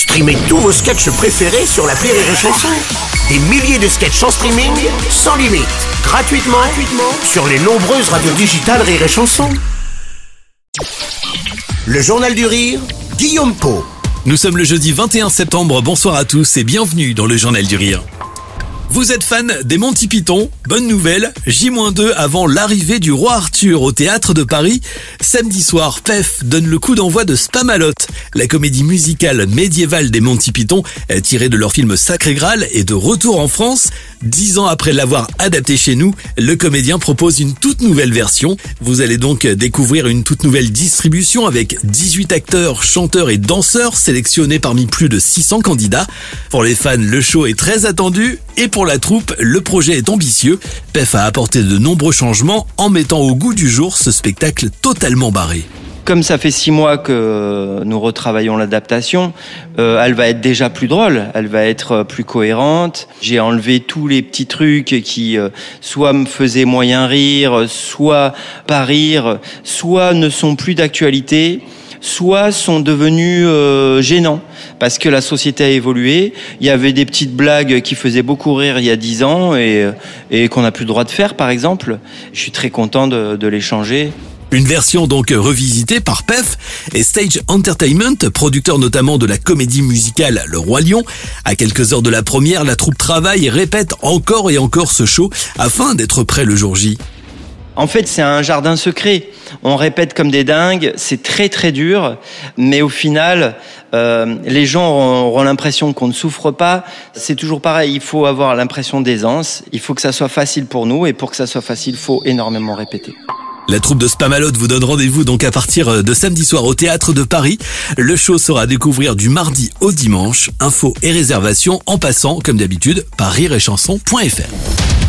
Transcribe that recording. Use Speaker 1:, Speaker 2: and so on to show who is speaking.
Speaker 1: Streamez tous vos sketchs préférés sur la Rire et Chanson. Des milliers de sketchs en streaming, sans limite, gratuitement, gratuitement sur les nombreuses radios digitales Rire et Chanson. Le Journal du Rire, Guillaume Po.
Speaker 2: Nous sommes le jeudi 21 septembre, bonsoir à tous et bienvenue dans le Journal du Rire. Vous êtes fan des Monty Python Bonne nouvelle, J-2 avant l'arrivée du roi Arthur au théâtre de Paris. Samedi soir, PEF donne le coup d'envoi de Spamalot, la comédie musicale médiévale des Monty Python, tirée de leur film Sacré Graal et de retour en France. Dix ans après l'avoir adapté chez nous, le comédien propose une toute nouvelle version. Vous allez donc découvrir une toute nouvelle distribution avec 18 acteurs, chanteurs et danseurs sélectionnés parmi plus de 600 candidats. Pour les fans, le show est très attendu et pour la troupe, le projet est ambitieux. PEF a apporté de nombreux changements en mettant au goût du jour ce spectacle totalement barré.
Speaker 3: Comme ça fait six mois que nous retravaillons l'adaptation, euh, elle va être déjà plus drôle, elle va être plus cohérente. J'ai enlevé tous les petits trucs qui euh, soit me faisaient moyen rire, soit pas rire, soit ne sont plus d'actualité soit sont devenus euh, gênants parce que la société a évolué. Il y avait des petites blagues qui faisaient beaucoup rire il y a dix ans et, et qu'on n'a plus le droit de faire, par exemple. Je suis très content de, de les changer.
Speaker 2: Une version donc revisitée par PEF et Stage Entertainment, producteur notamment de la comédie musicale Le Roi Lion. À quelques heures de la première, la troupe travaille et répète encore et encore ce show afin d'être prêt le jour J.
Speaker 3: En fait, c'est un jardin secret. On répète comme des dingues, c'est très très dur, mais au final, euh, les gens auront, l'impression qu'on ne souffre pas. C'est toujours pareil, il faut avoir l'impression d'aisance, il faut que ça soit facile pour nous, et pour que ça soit facile, il faut énormément répéter.
Speaker 2: La troupe de Spamalot vous donne rendez-vous donc à partir de samedi soir au théâtre de Paris. Le show sera à découvrir du mardi au dimanche. Infos et réservations en passant, comme d'habitude, par rireetchanson.fr.